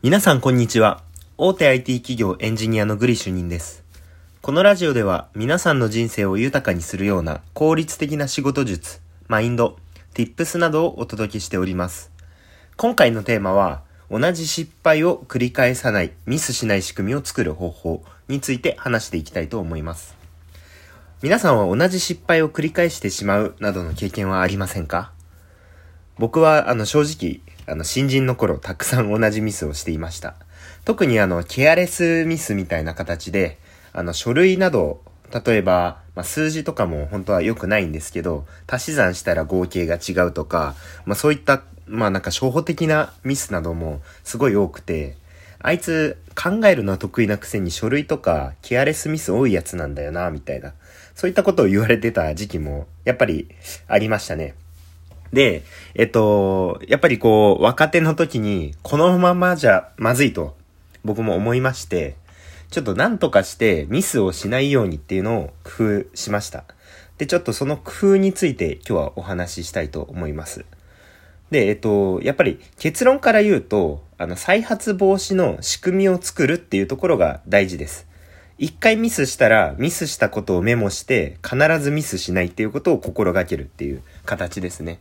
皆さんこんにちは。大手 IT 企業エンジニアのグリ主任です。このラジオでは皆さんの人生を豊かにするような効率的な仕事術、マインド、tips などをお届けしております。今回のテーマは、同じ失敗を繰り返さない、ミスしない仕組みを作る方法について話していきたいと思います。皆さんは同じ失敗を繰り返してしまうなどの経験はありませんか？僕は、あの、正直、あの、新人の頃、たくさん同じミスをしていました。特にあの、ケアレスミスみたいな形で、あの、書類など、例えば、まあ、数字とかも本当は良くないんですけど、足し算したら合計が違うとか、まあ、そういった、まあ、なんか初歩的なミスなどもすごい多くて、あいつ考えるのは得意なくせに書類とかケアレスミス多いやつなんだよな、みたいな。そういったことを言われてた時期も、やっぱりありましたね。で、えっと、やっぱりこう、若手の時に、このままじゃまずいと、僕も思いまして、ちょっと何とかしてミスをしないようにっていうのを工夫しました。で、ちょっとその工夫について今日はお話ししたいと思います。で、えっと、やっぱり結論から言うと、あの、再発防止の仕組みを作るっていうところが大事です。一回ミスしたら、ミスしたことをメモして、必ずミスしないっていうことを心がけるっていう形ですね。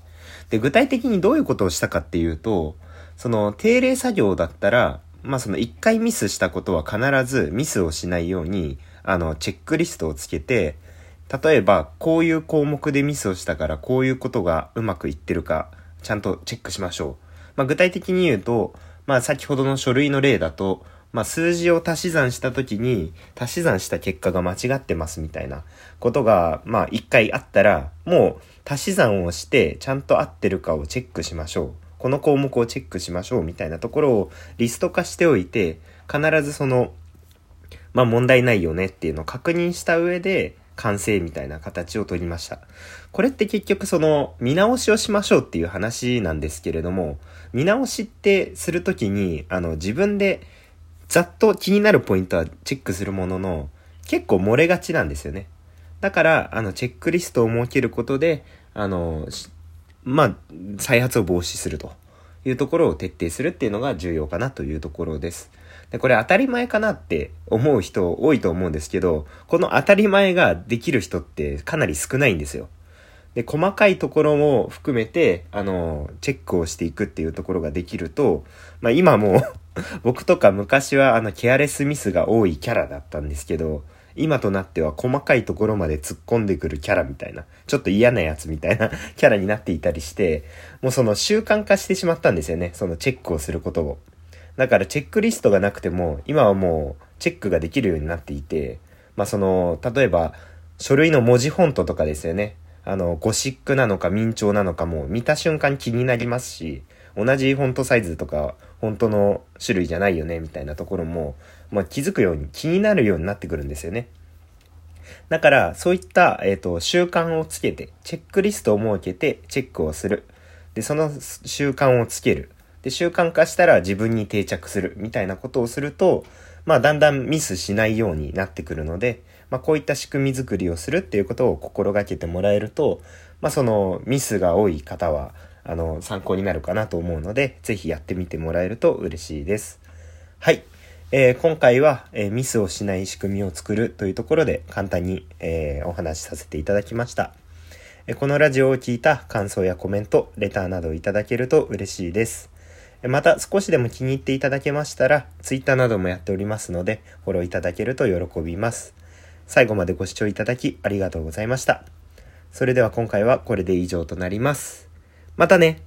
で、具体的にどういうことをしたかっていうと、その定例作業だったら、まあその一回ミスしたことは必ずミスをしないように、あの、チェックリストをつけて、例えば、こういう項目でミスをしたから、こういうことがうまくいってるか、ちゃんとチェックしましょう。まあ具体的に言うと、まあ先ほどの書類の例だと、まあ数字を足し算した時に、足し算した結果が間違ってますみたいなことが、まあ一回あったら、もう足し算をして、ちゃんと合ってるかをチェックしましょう。この項目をチェックしましょうみたいなところをリスト化しておいて、必ずその、まあ問題ないよねっていうのを確認した上で、完成みたいな形を取りました。これって結局その見直しをしましょうっていう話なんですけれども、見直しってするときに、あの自分でざっと気になるポイントはチェックするものの、結構漏れがちなんですよね。だから、あの、チェックリストを設けることで、あの、まあ、再発を防止するというところを徹底するっていうのが重要かなというところです。で、これ当たり前かなって思う人多いと思うんですけど、この当たり前ができる人ってかなり少ないんですよ。で、細かいところも含めて、あの、チェックをしていくっていうところができると、まあ今も 僕とか昔はあの、ケアレスミスが多いキャラだったんですけど、今となっては細かいところまで突っ込んでくるキャラみたいな、ちょっと嫌なやつみたいな キャラになっていたりして、もうその習慣化してしまったんですよね。そのチェックをすることを。だからチェックリストがなくても、今はもうチェックができるようになっていて、まあその、例えば書類の文字フォントとかですよね。あの、ゴシックなのか明朝なのかも見た瞬間気になりますし、同じフォントサイズとか本当の種類じゃないよねみたいなところも、まあ、気づくように気になるようになってくるんですよね。だから、そういった、えっ、と、習慣をつけて、チェックリストを設けて、チェックをする。で、その習慣をつける。で、習慣化したら自分に定着する。みたいなことをすると、まあ、だんだんミスしないようになってくるので、まあ、こういった仕組み作りをするっていうことを心がけてもらえると、まあ、そのミスが多い方は、あの、参考になるかなと思うので、ぜひやってみてもらえると嬉しいです。はい。えー今回は、えーミスをしない仕組みを作るというところで簡単に、えーお話しさせていただきました。えこのラジオを聞いた感想やコメント、レターなどをいただけると嬉しいです。また少しでも気に入っていただけましたら、Twitter などもやっておりますので、フォローいただけると喜びます。最後までご視聴いただきありがとうございました。それでは今回はこれで以上となります。またね。